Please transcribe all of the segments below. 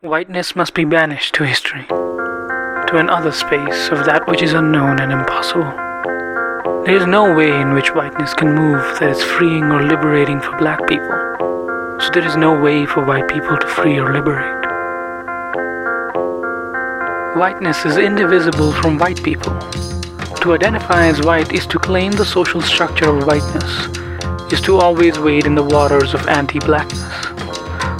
Whiteness must be banished to history, to an other space of that which is unknown and impossible. There is no way in which whiteness can move that is freeing or liberating for black people. So there is no way for white people to free or liberate. Whiteness is indivisible from white people. To identify as white is to claim the social structure of whiteness, is to always wade in the waters of anti blackness.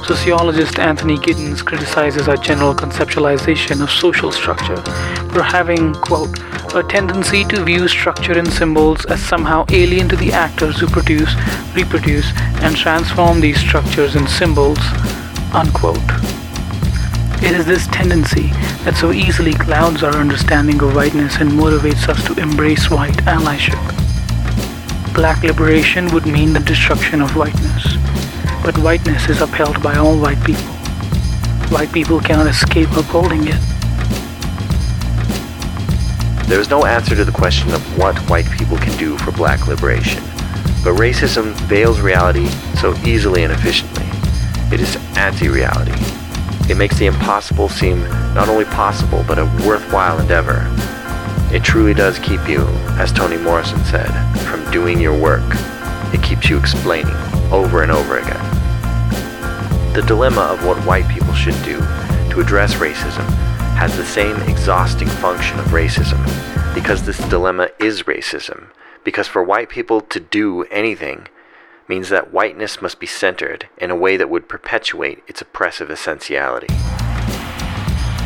Sociologist Anthony Giddens criticizes our general conceptualization of social structure for having, quote, a tendency to view structure and symbols as somehow alien to the actors who produce, reproduce, and transform these structures and symbols, unquote. It is this tendency that so easily clouds our understanding of whiteness and motivates us to embrace white allyship. Black liberation would mean the destruction of whiteness, but whiteness is upheld by all white people. White people cannot escape upholding it. There is no answer to the question of what white people can do for black liberation, but racism veils reality so easily and efficiently. It is anti reality. It makes the impossible seem not only possible, but a worthwhile endeavor. It truly does keep you, as Toni Morrison said, from doing your work. It keeps you explaining over and over again. The dilemma of what white people should do to address racism has the same exhausting function of racism, because this dilemma is racism. Because for white people to do anything, means that whiteness must be centered in a way that would perpetuate its oppressive essentiality.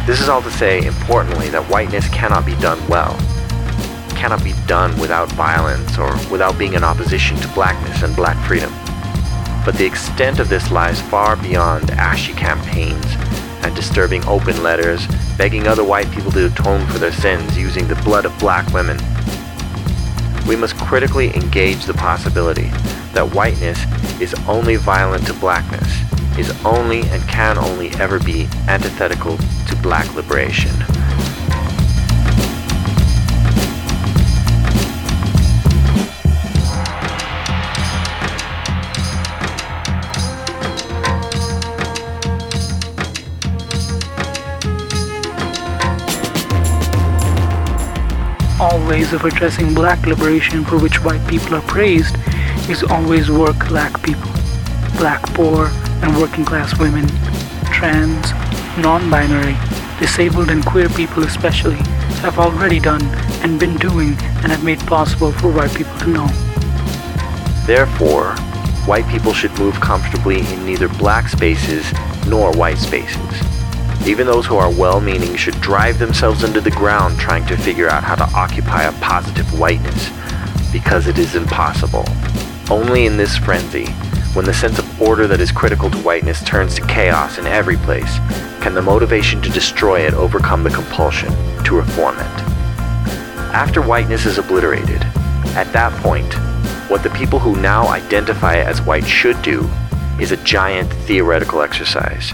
This is all to say, importantly, that whiteness cannot be done well, cannot be done without violence or without being in opposition to blackness and black freedom. But the extent of this lies far beyond ashy campaigns and disturbing open letters begging other white people to atone for their sins using the blood of black women. We must critically engage the possibility that whiteness is only violent to blackness, is only and can only ever be antithetical to black liberation. All ways of addressing black liberation for which white people are praised is always work black people, black poor and working class women, trans, non binary, disabled and queer people especially have already done and been doing and have made possible for white people to know. Therefore, white people should move comfortably in neither black spaces nor white spaces. Even those who are well meaning should drive themselves into the ground trying to figure out how to occupy a positive whiteness, because it is impossible. Only in this frenzy, when the sense of order that is critical to whiteness turns to chaos in every place, can the motivation to destroy it overcome the compulsion to reform it. After whiteness is obliterated, at that point, what the people who now identify as white should do is a giant theoretical exercise.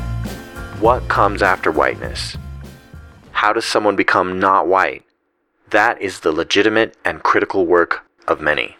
What comes after whiteness? How does someone become not white? That is the legitimate and critical work of many.